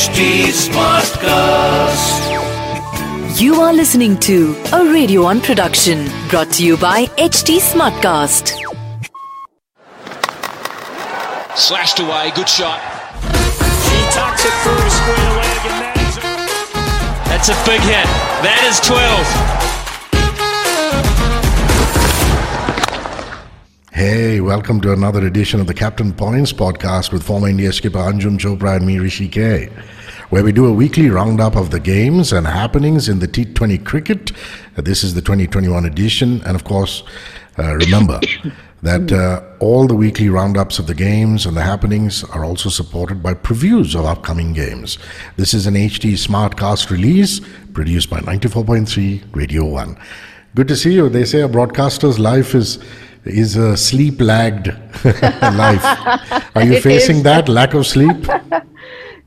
HT Smartcast. You are listening to a Radio One production brought to you by HT Smartcast. Slashed away, good shot. He tucks it through a square leg, and that is That's a big hit. That is 12. Hey, welcome to another edition of the Captain Points podcast with former India skipper Anjum Chopra and me, Rishi K, where we do a weekly roundup of the games and happenings in the T20 cricket. Uh, This is the 2021 edition, and of course, uh, remember that uh, all the weekly roundups of the games and the happenings are also supported by previews of upcoming games. This is an HT Smartcast release produced by 94.3 Radio 1. Good to see you. They say a broadcaster's life is is a sleep lagged life. Are you facing is. that lack of sleep?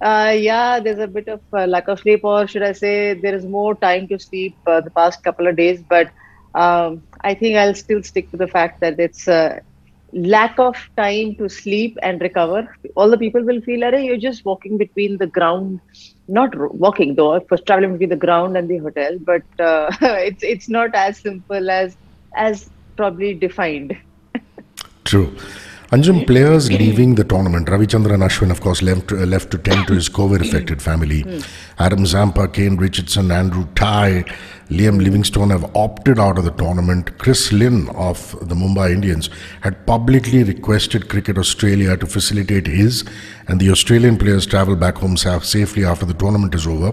Uh, yeah, there's a bit of uh, lack of sleep, or should I say, there is more time to sleep uh, the past couple of days. But um, I think I'll still stick to the fact that it's uh, lack of time to sleep and recover. All the people will feel, Arey, you're just walking between the ground, not walking though, first traveling between the ground and the hotel. But uh, it's it's not as simple as as probably defined. True. Anjum, players leaving the tournament. Ravichandran Ashwin, of course, left, uh, left to tend to his COVID affected family. Adam Zampa, Kane Richardson, Andrew Tye, Liam Livingstone have opted out of the tournament. Chris Lynn of the Mumbai Indians had publicly requested Cricket Australia to facilitate his and the Australian players' travel back home sa- safely after the tournament is over.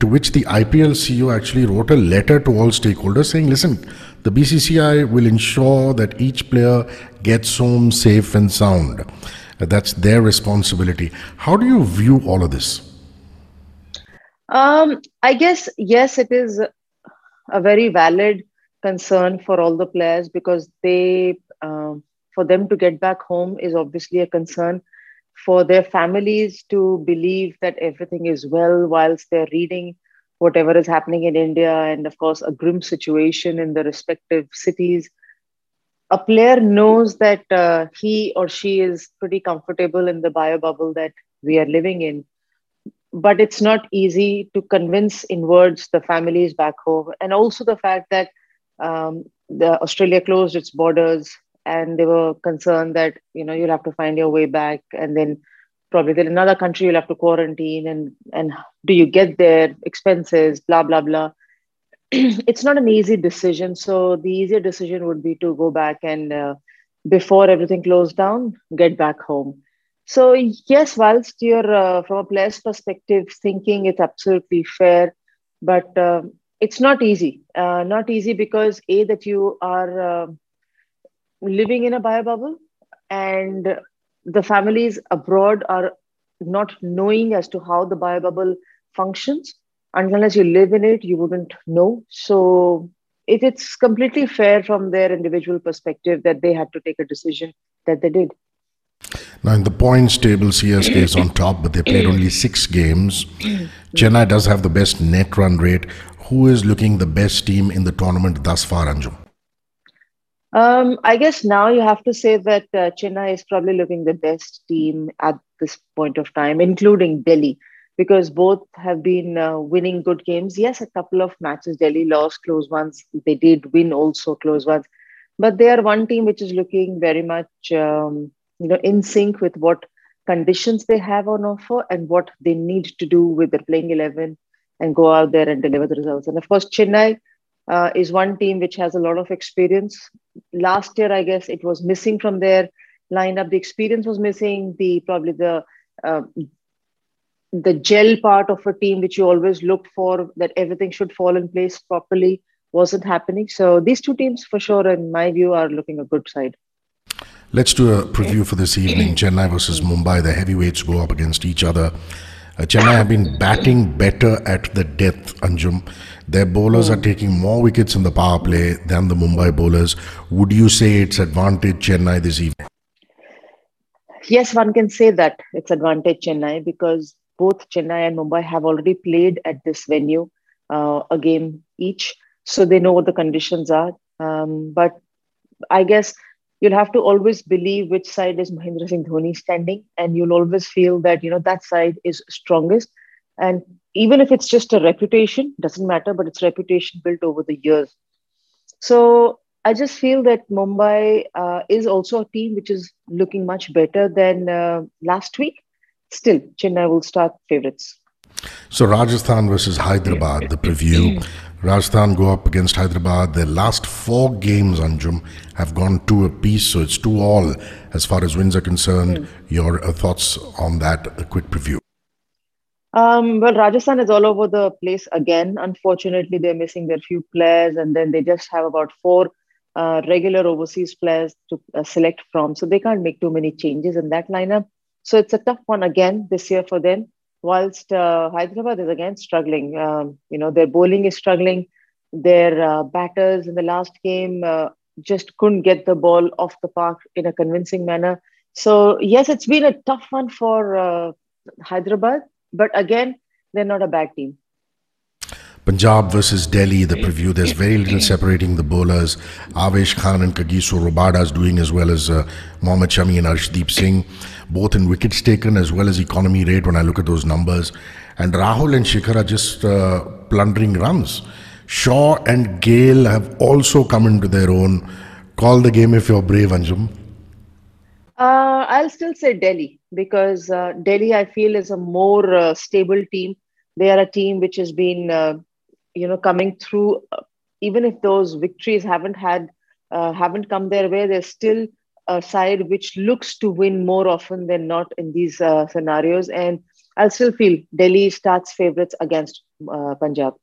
To which the IPL CEO actually wrote a letter to all stakeholders saying, listen, the BCCI will ensure that each player gets home safe and sound. That's their responsibility. How do you view all of this? Um, I guess yes, it is a very valid concern for all the players because they, um, for them to get back home is obviously a concern. For their families to believe that everything is well whilst they're reading whatever is happening in India, and of course, a grim situation in the respective cities. A player knows that uh, he or she is pretty comfortable in the bio bubble that we are living in but it's not easy to convince in words the families back home and also the fact that um, the australia closed its borders and they were concerned that you know you'll have to find your way back and then probably then another country you'll have to quarantine and and do you get there expenses blah blah blah. It's not an easy decision. So the easier decision would be to go back and uh, before everything closed down get back home. So yes, whilst you're uh, from a player's perspective thinking it's absolutely fair, but um it's not easy. Uh, not easy because a that you are uh, living in a bio bubble, and the families abroad are not knowing as to how the bio bubble functions. Unless you live in it, you wouldn't know. So it, it's completely fair from their individual perspective that they had to take a decision that they did. Now, in the points table, CSK is on top, but they played only six games. Mm-hmm. Chennai does have the best net run rate. Who is looking the best team in the tournament thus far, Anjum? Um, I guess now you have to say that uh, Chennai is probably looking the best team at this point of time, including Delhi, because both have been uh, winning good games. Yes, a couple of matches Delhi lost close ones. They did win also close ones, but they are one team which is looking very much, um, you know, in sync with what conditions they have on offer and what they need to do with their playing eleven and go out there and deliver the results. And of course, Chennai uh, is one team which has a lot of experience. Last year, I guess it was missing from their lineup. The experience was missing. The probably the uh, the gel part of a team which you always looked for that everything should fall in place properly wasn't happening. So these two teams, for sure, in my view, are looking a good side. Let's do a preview for this evening. Chennai versus Mumbai. The heavyweights go up against each other. Uh, Chennai have been batting better at the death, Anjum. Their bowlers are taking more wickets in the power play than the Mumbai bowlers. Would you say it's advantage Chennai this evening? Yes, one can say that it's advantage Chennai because both Chennai and Mumbai have already played at this venue uh, a game each, so they know what the conditions are. Um, but I guess you'll have to always believe which side is Mahendra Singh Dhoni standing, and you'll always feel that you know that side is strongest. And even if it's just a reputation, doesn't matter, but it's reputation built over the years. So I just feel that Mumbai uh, is also a team which is looking much better than uh, last week. Still, Chennai will start favorites. So Rajasthan versus Hyderabad, the preview. Rajasthan go up against Hyderabad. Their last four games, Anjum, have gone two apiece, so it's two all as far as wins are concerned. Mm. Your uh, thoughts on that? A quick preview. Um, well, Rajasthan is all over the place again. Unfortunately, they're missing their few players, and then they just have about four uh, regular overseas players to uh, select from. So they can't make too many changes in that lineup. So it's a tough one again this year for them whilst uh, Hyderabad is again struggling. Um, you know, their bowling is struggling. Their uh, batters in the last game uh, just couldn't get the ball off the park in a convincing manner. So, yes, it's been a tough one for Hyderabad, but again, they're not a bad team. Punjab versus Delhi, the preview. There's very little separating the bowlers. Avesh Khan and Kagiso Rabada is doing as well as uh, Mohammad Shami and Arshdeep Singh, both in wickets taken as well as economy rate when I look at those numbers. And Rahul and Shikhar are just uh, plundering runs. Shaw and Gayle have also come into their own. Call the game if you're brave, Anjum. Uh, I'll still say Delhi because uh, Delhi, I feel, is a more uh, stable team. They are a team which has been uh, you know coming through uh, even if those victories haven't had uh, haven't come their way there's still a side which looks to win more often than not in these uh, scenarios. And i'll still feel delhi starts favorites against uh, punjab.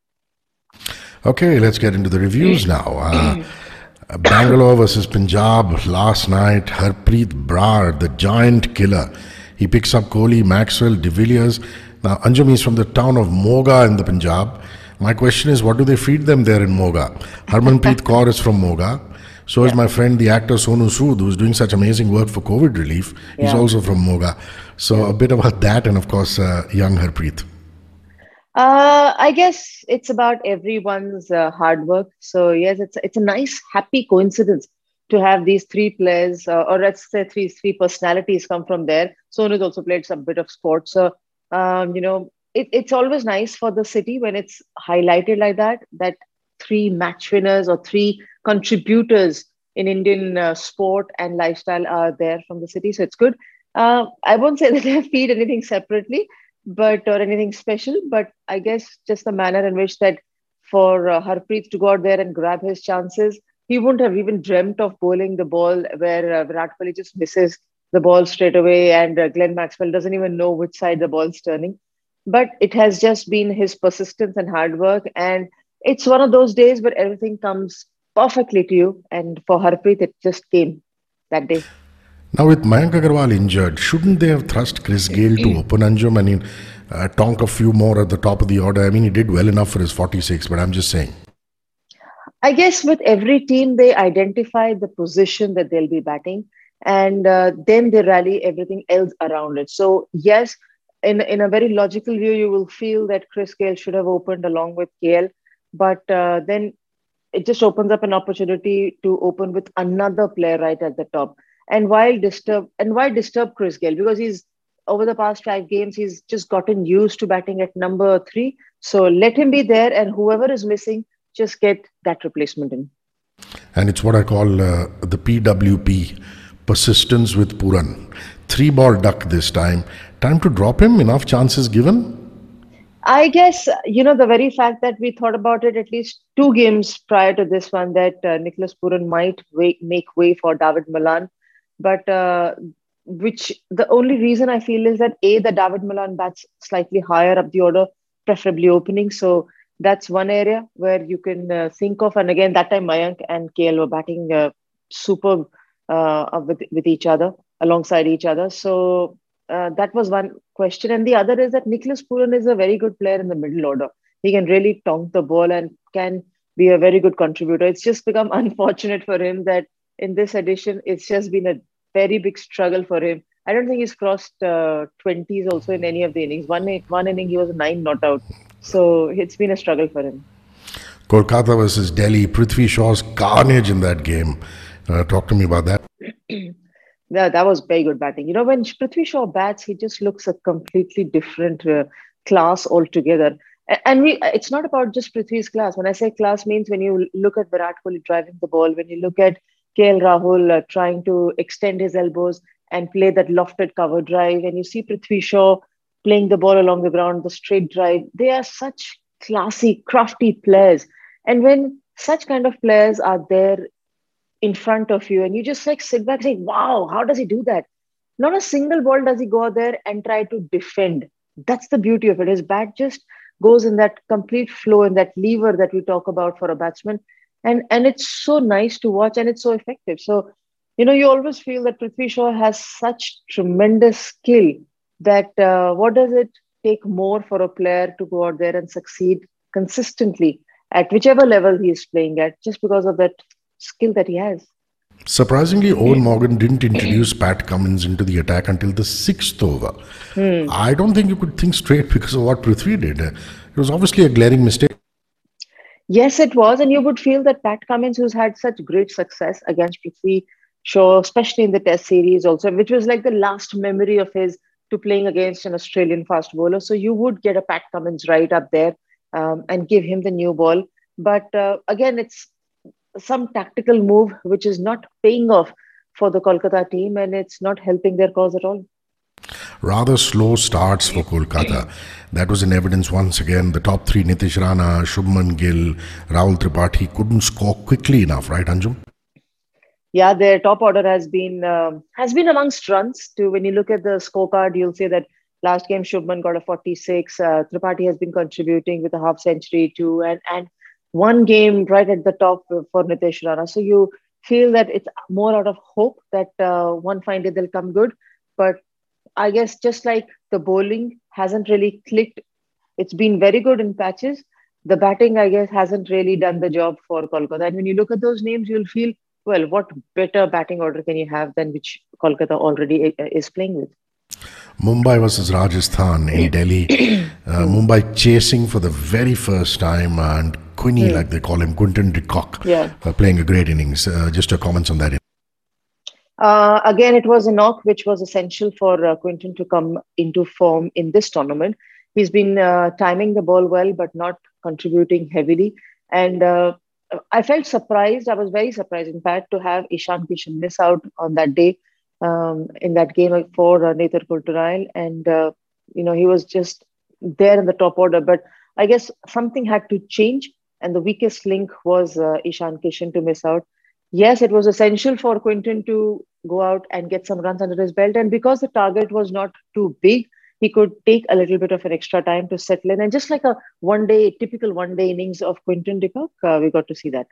Okay let's get into the reviews now. Uh, bangalore versus punjab last night harpreet brar the giant killer. He picks up kohli maxwell de villiers. Now anjum is from the town of moga in the punjab my question is, what do they feed them there in Moga? Harmanpreet Kaur is from Moga. So yeah. is my friend, the actor Sonu Sood, who's doing such amazing work for COVID relief. Yeah. He's also from Moga. So a bit about that, and of course, uh, young Harpreet. Uh, I guess it's about everyone's uh, hard work. So yes, it's it's a nice, happy coincidence to have these three players, uh, or let's say three three personalities, come from there. Sonu has also played some bit of sports. So um, you know, it, it's always nice for the city when it's highlighted like that that three match winners or three contributors in indian uh, sport and lifestyle are there from the city. So it's good. Uh, i won't say that they feed anything separately but or anything special but i guess just the manner in which that for uh, harpreet to go out there and grab his chances. He wouldn't have even dreamt of bowling the ball where uh, Virat Kohli just misses the ball straight away and uh, Glenn Maxwell doesn't even know which side the ball's turning but it has just been his persistence and hard work. And it's one of those days where everything comes perfectly to you. And for harpreet it just came that day. Now with mayank agarwal injured shouldn't they have thrust chris gayle to open anjum? I mean uh, tonk a few more at the top of the order. I mean he did well enough for his 46 but i'm just saying. I guess with every team they identify the position that they'll be batting and uh, then they rally everything else around it. So yes in in a very logical view, you will feel that Chris Gayle should have opened along with KL, but uh, then it just opens up an opportunity to open with another player right at the top. And why disturb and why disturb Chris Gayle? Because he's over the past five games, he's just gotten used to batting at number three. So let him be there, and whoever is missing, just get that replacement in. And it's what I call uh, the PWP persistence with Pooran. Three ball duck this time time to drop him? Enough chances given? I guess, you know, the very fact that we thought about it at least two games prior to this one that uh, Nicholas Pooran might wait, make way for David Malan. But uh, which the only reason I feel is that A, the David Malan bats slightly higher up the order, preferably opening. So that's one area where you can uh, think of. And again, that time Mayank and KL were batting uh, superb uh, with, with each other, alongside each other. So uh, that was one question. And the other is that Nicholas Pooran is a very good player in the middle order. He can really tonk the ball and can be a very good contributor. It's just become unfortunate for him that in this edition, it's just been a very big struggle for him. I don't think he's crossed uh, 20s also in any of the innings. One, one inning, he was nine not out. So it's been a struggle for him. Kolkata versus Delhi, Prithvi Shaw's carnage in that game. Uh, talk to me about that. Yeah, that was very good batting. You know, when Prithvi Shaw bats, he just looks a completely different uh, class altogether. And we, it's not about just Prithvi's class. When I say class, means when you look at Virat Kohli driving the ball, when you look at KL Rahul uh, trying to extend his elbows and play that lofted cover drive, and you see Prithvi Shaw playing the ball along the ground, the straight drive. They are such classy, crafty players. And when such kind of players are there in front of you, and you just like sit back saying, wow, how does he do that? Not a single ball does he go out there and try to defend. That's the beauty of it. His bat just goes in that complete flow and that lever that we talk about for a batsman. And, and it's so nice to watch and it's so effective. So, you know, you always feel that Prithvi Shaw has such tremendous skill that uh, what does it take more for a player to go out there and succeed consistently at whichever level he is playing at, just because of that skill that he has. Surprisingly, Eoin Morgan didn't introduce Pat Cummins into the attack until the sixth over. Hmm. I don't think you could think straight because of what Prithvi did. It was obviously a glaring mistake. Yes, it was. And you would feel that Pat Cummins, who's had such great success against Prithvi Shaw, especially in the Test series also, which was like the last memory of his to playing against an Australian fast bowler. So you would get a Pat Cummins right up there um, and give him the new ball. But uh, again, it's some tactical move which is not paying off for the Kolkata team and it's not helping their cause at all. Rather slow starts for Kolkata. That was in evidence once again. The top three, Nitish Rana, Shubman Gill, Rahul Tripathi, couldn't score quickly enough, right, Anjum? Yeah, their top order has been uh, has been amongst runs. Too. when you look at the scorecard, you'll see that last game Shubman got a 46. Uh, Tripathi has been contributing with a half century too, and and one game right at the top for Nitish Rana. So you feel that it's more out of hope that uh, one fine day they'll come good. But I guess just like the bowling hasn't really clicked, it's been very good in patches. The batting, I guess, hasn't really done the job for Kolkata. And when you look at those names, you'll feel, well, what better batting order can you have than which Kolkata already uh, is playing with? Mumbai versus Rajasthan in Delhi. Uh, Mumbai chasing for the very first time and Quinny, mm. like they call him, Quinton de Kock, yeah. uh, playing a great innings. Uh, just your comments on that. Uh, again, it was a knock which was essential for uh, Quinton to come into form in this tournament. He's been uh, timing the ball well, but not contributing heavily. And uh, I felt surprised. I was very surprised, in fact, to have Ishan Kishan miss out on that day um, in that game for uh, Nathan Coulter-Nile. And, you know, he was just there in the top order. But I guess something had to change and the weakest link was uh, Ishan Kishan to miss out. Yes, it was essential for Quinton to go out and get some runs under his belt. And because the target was not too big, he could take a little bit of an extra time to settle in. And just like a one day, typical one day innings of Quinton de Kock, uh, we got to see that.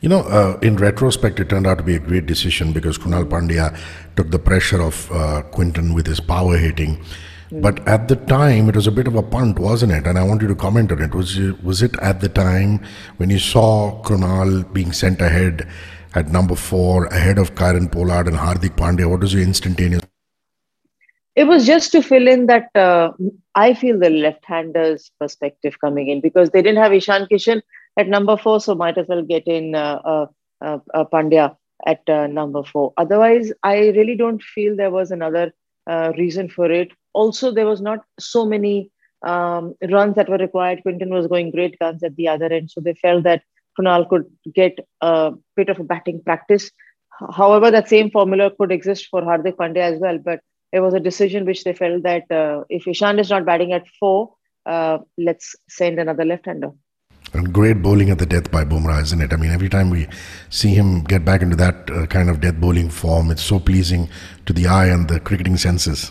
You know, uh, in retrospect, it turned out to be a great decision because Krunal Pandya took the pressure of uh, Quinton with his power hitting but at the time, it was a bit of a punt, wasn't it? And I want you to comment on it. Was was it at the time when you saw Krunal being sent ahead at number four, ahead of Kieron Pollard and Hardik Pandya? What was your instantaneous? It was just to fill in that uh, I feel the left-handers perspective coming in because they didn't have Ishan Kishan at number four, so might as well get in uh, uh, uh, uh Pandya at uh, number four. Otherwise, I really don't feel there was another reason for it also there was not so many um, runs that were required. Quinton was going great guns at the other end, so they felt that Krunal could get a bit of a batting practice. However, that same formula could exist for Hardik Pandya as well, but it was a decision which they felt that uh, if Ishan is not batting at four, uh, let's send another left-hander. And great bowling at the death by Bumrah, isn't it? I mean, every time we see him get back into that uh, kind of death bowling form, it's so pleasing to the eye and the cricketing senses.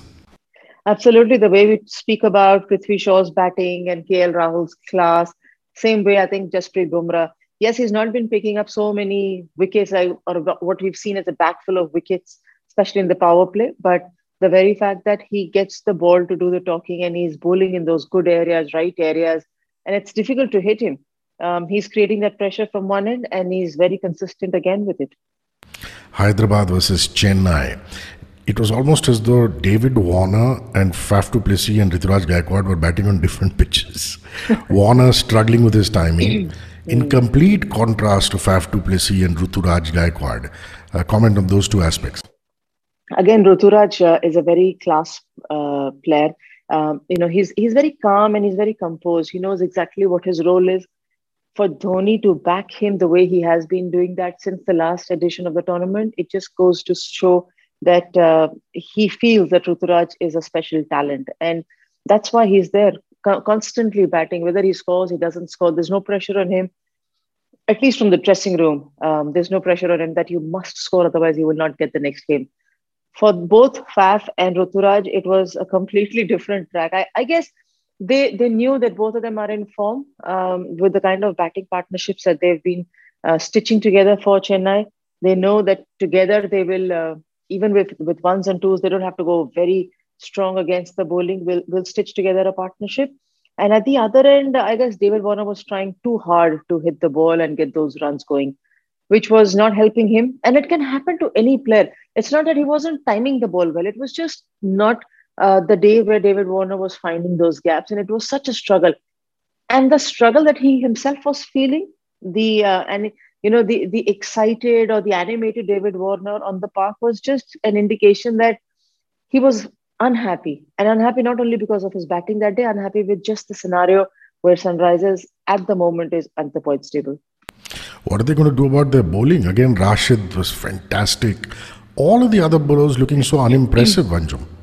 Absolutely. The way we speak about Prithvi Shaw's batting and KL Rahul's class, same way I think Jasprit Bumrah. Yes, he's not been picking up so many wickets or what we've seen as a backfill of wickets, especially in the power play. But the very fact that he gets the ball to do the talking and he's bowling in those good areas, right areas, and it's difficult to hit him. Um, he's creating that pressure from one end and he's very consistent again with it. Hyderabad versus Chennai it was almost as though David Warner and Faf du Plessis and Ruturaj Gaikwad were batting on different pitches. Warner struggling with his timing, in complete contrast to Faf du Plessis and Ruturaj Gaikwad. Uh, comment on those two aspects. Again, Ruturaj uh, is a very class uh, player. Um, you know, he's he's very calm and he's very composed. He knows exactly what his role is. For Dhoni to back him the way he has been doing that since the last edition of the tournament, it just goes to show that uh, he feels that Ruturaj is a special talent, and that's why he's there co- constantly batting. Whether he scores, he doesn't score. There's no pressure on him at least from the dressing room, um, there's no pressure on him that you must score, otherwise you will not get the next game. For both Faf and Ruturaj, it was a completely different track. I, I guess they they knew that both of them are in form um, with the kind of batting partnerships that they've been uh, stitching together for Chennai. They know that together they will, uh, even with with ones and twos, they don't have to go very strong against the bowling. Will will stitch together a partnership and at the other end, I guess David Warner was trying too hard to hit the ball and get those runs going, which was not helping him. And it can happen to any player. It's not that he wasn't timing the ball well, it was just not uh, the day where David Warner was finding those gaps. And it was such a struggle. And the struggle that he himself was feeling, the uh, and you know the the excited or the animated David Warner on the park was just an indication that he was unhappy and unhappy not only because of his batting that day unhappy with just the scenario where sunrisers at the moment is at the points table what are they going to do about their bowling again rashid was fantastic all of the other bowlers looking so unimpressive Anjum.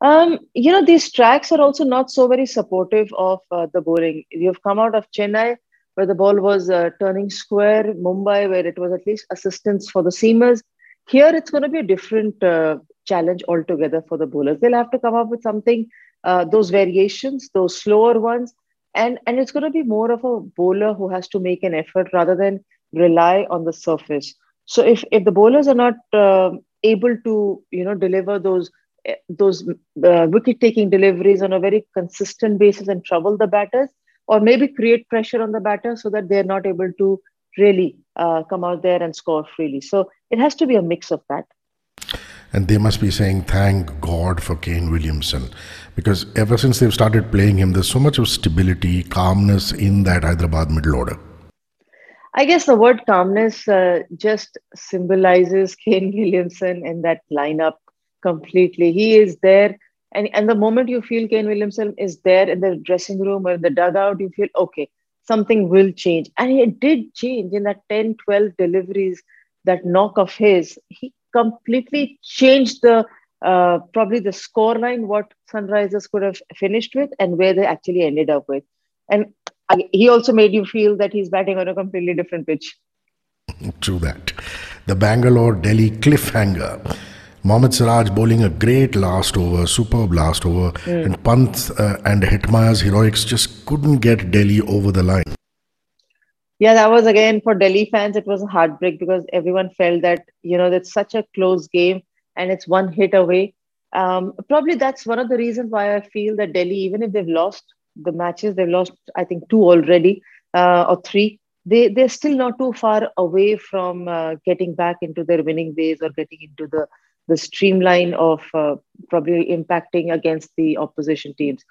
Um, you know, these tracks are also not so very supportive of uh, the bowling. You've come out of Chennai, where the ball was uh, turning square, Mumbai, where it was at least assistance for the seamers. Here, it's going to be a different uh, challenge altogether for the bowlers. They'll have to come up with something, uh, those variations, those slower ones, and and it's going to be more of a bowler who has to make an effort rather than rely on the surface. So if if the bowlers are not uh, able to you know deliver those those uh, wicket taking deliveries on a very consistent basis and trouble the batters, or maybe create pressure on the batter so that they're not able to really uh, come out there and score freely. So it has to be a mix of that. And they must be saying thank god for kane williamson. Because ever since they've started playing him there's so much of stability calmness in that hyderabad middle order. I guess the word calmness uh, just symbolizes kane williamson in that lineup completely he is there and, and the moment you feel kane williamson is there in the dressing room or in the dugout you feel okay something will change and it did change in that 10 12 deliveries that knock of his he completely changed the uh, probably the score line what Sunrisers could have finished with and where they actually ended up with. And he also made you feel that he's batting on a completely different pitch. True that. The Bangalore Delhi cliffhanger. Mohammad Siraj bowling a great last over, superb last over, mm. and Pant uh, and Hetmeyer's heroics just couldn't get Delhi over the line yeah, that was again for Delhi fans, it was a heartbreak because everyone felt that, you know, it's such a close game and it's one hit away. Um, probably that's one of the reasons why I feel that Delhi, even if they've lost the matches, they've lost, I think, two already uh, or three, they, they're still not too far away from uh, getting back into their winning ways or getting into the, the streamline of uh, probably impacting against the opposition teams.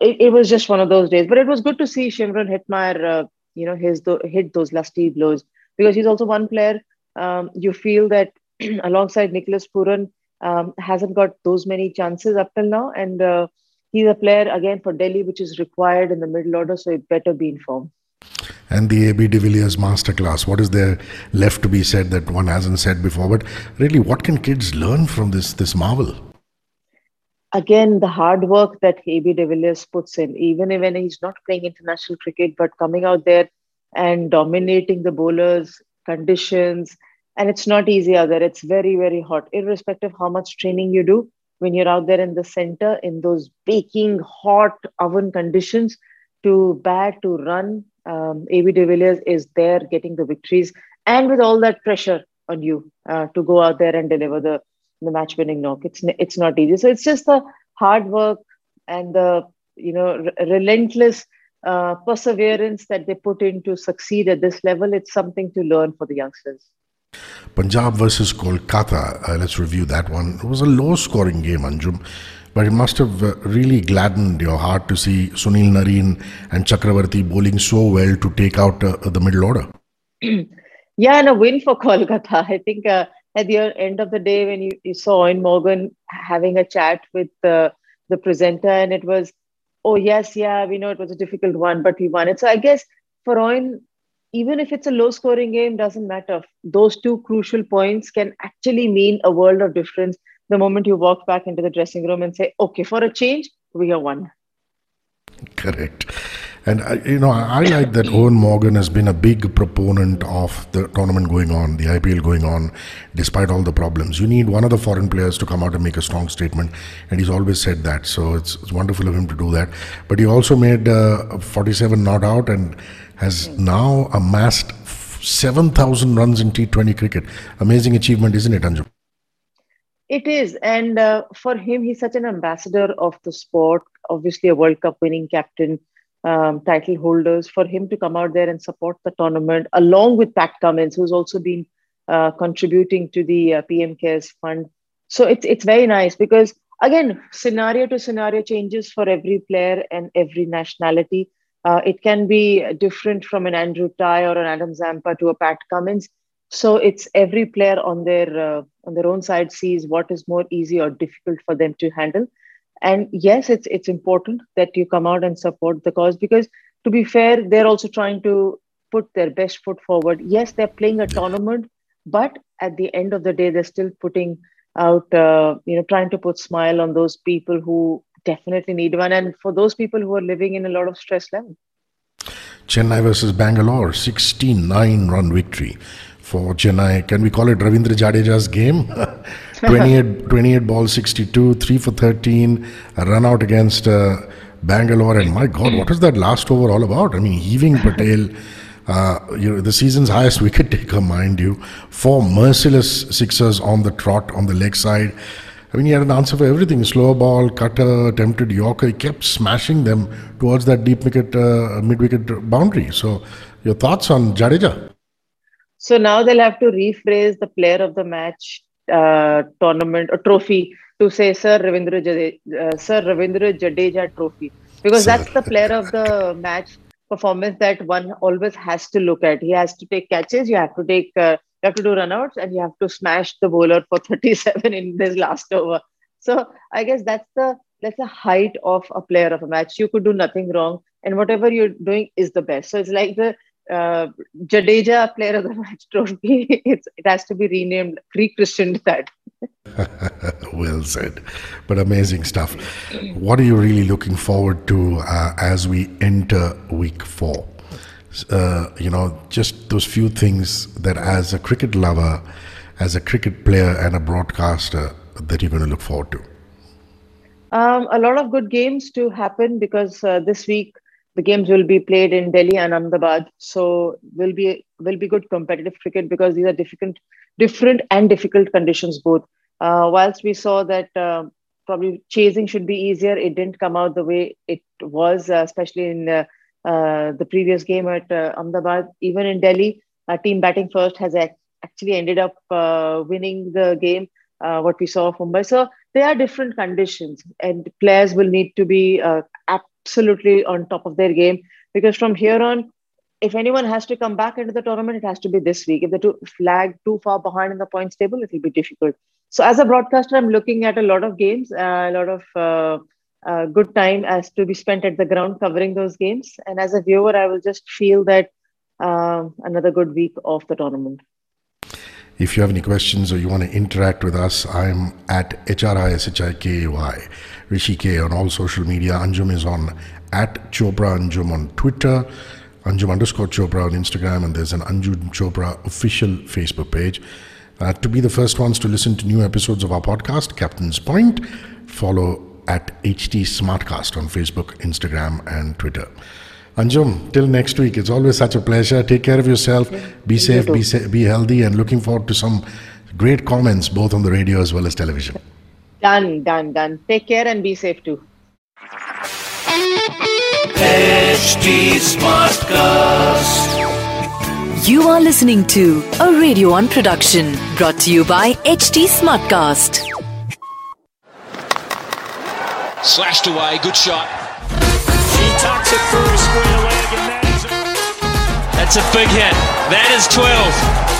It, it, was just one of those days, but it was good to see Shimron Hetmeyer uh, you know his hit those lusty blows because he's also one player um, you feel that alongside Nicholas Pooran um, hasn't got those many chances up till now and uh, he's a player again for Delhi which is required in the middle order so it better be in form and the AB de Villiers masterclass. What is there left to be said that one hasn't said before? But really, what can kids learn from this this marvel? again, the hard work that AB de Villiers puts in, even when he's not playing international cricket, but coming out there and dominating the bowlers, conditions, and it's not easy out there. It's very, very hot, irrespective of how much training you do. When you're out there in the center in those baking hot oven conditions to bat, to run, um, AB de Villiers is there getting the victories and with all that pressure on you uh, to go out there and deliver the the match winning knock. It's it's not easy. So it's just the hard work and the you know relentless uh, perseverance that they put in to succeed at this level. It's something to learn for the youngsters. Punjab versus Kolkata. Uh, let's review that one. It was a low scoring game, Anjum. But it must have uh, really gladdened your heart to see Sunil Narine and Chakravarti bowling so well to take out uh, the middle order. yeah, and a win for Kolkata. I think uh, at the end of the day, when you, you saw Eoin Morgan having a chat with the presenter, and it was, oh yes, yeah, we know it was a difficult one, but we won it. So I guess for Rohan, even if it's a low scoring game, doesn't matter. Those two crucial points can actually mean a world of difference the moment you walk back into the dressing room and say, okay, for a change, we are one. Correct. And uh, you know, I, like that Eoin Morgan has been a big proponent of the tournament going on, the IPL going on, despite all the problems. You need one of the foreign players to come out and make a strong statement, and he's always said that. So it's, it's wonderful of him to do that. But he also made uh, 47 not out and has now amassed 7,000 runs in T20 cricket. Amazing achievement, isn't it, Anjum? It is. And uh, for him, he's such an ambassador of the sport, obviously, a World Cup winning captain um, title holders, for him to come out there and support the tournament, along with Pat Cummins, who's also been uh, contributing to the uh, PM Cares Fund. So it's it's very nice because again, scenario to scenario changes for every player and every nationality. Uh, it can be different from an Andrew Tye or an Adam Zampa to a Pat Cummins. So it's every player on their uh, on their own side sees what is more easy or difficult for them to handle. And yes it's it's important that you come out and support the cause because to be fair they're also trying to put their best foot forward. Yes they're playing a tournament but at the end of the day they're still putting out uh, you know trying to put smile on those people who definitely need one. And for those people who are living in a lot of stress level. Chennai versus bangalore 16-9 run victory for Chennai. Can we call it Ravindra Jadeja's game? 28, 28 balls, 62, 3 for 13, a run out against uh, Bangalore. And my God, what was that last over all about? I mean, heaving Patel, uh, you know, the season's highest wicket taker, mind you, four merciless sixers on the trot on the leg side. I mean, he had an answer for everything slow ball, cutter, attempted Yorker. He kept smashing them towards that deep wicket, uh, mid wicket boundary. So, your thoughts on Jadeja? So now they'll have to rephrase the player of the match uh, tournament or trophy to say Sir Ravindra Jadeja, uh, Sir Ravindra Jadeja trophy because Sir. that's the player of the match performance that one always has to look at. He has to take catches, you have to take uh, you have to do runouts, and you have to smash the bowler for 37 in this last over. So I guess that's the that's the height of a player of a match. You could do nothing wrong, and whatever you're doing is the best. So it's like the uh, Jadeja Player of the Match trophy. It's, it has to be renamed, re-christened that. well said, but amazing stuff. What are you really looking forward to uh, as we enter week four? Uh, you know, just those few things that, as a cricket lover, as a cricket player, and a broadcaster, that you're going to look forward to. Um, a lot of good games to happen because uh, this week the games will be played in Delhi and Ahmedabad. So will be will be good competitive cricket because these are different, different and difficult conditions both. Uh, whilst we saw that uh, probably chasing should be easier, it didn't come out the way it was, uh, especially in uh, the previous game at uh, Ahmedabad. Even in Delhi, team batting first has actually ended up uh, winning the game. what we saw from Mumbai. So there are different conditions, and players will need to be absolutely on top of their game because from here on, if anyone has to come back into the tournament, it has to be this week. If too flag too far behind in the points table, it will be difficult. So as a broadcaster, I'm looking at a lot of games, uh, a lot of uh, uh, good time as to be spent at the ground covering those games. And as a viewer, I will just feel that um, another good week of the tournament. If you have any questions or you want to interact with us, I'm at HRISHIKAY, Rishi K on all social media. Anjum is on at Chopra Anjum on Twitter, Anjum underscore Chopra on Instagram, and there's an Anjum Chopra official Facebook page. Uh, to be the first ones to listen to new episodes of our podcast, Captain's Point, follow at HT Smartcast on Facebook, Instagram, and Twitter. Anjum, till next week. It's always such a pleasure. Take care of yourself. Be safe, be, sa- be healthy, and looking forward to some great comments both on the radio as well as television. Done, done, done. Take care and be safe too. HT Smartcast. You are listening to a Radio One production brought to you by HT Smartcast. Slashed away, good shot. He tucks it through a square leg, and that is That's a big hit. That is 12.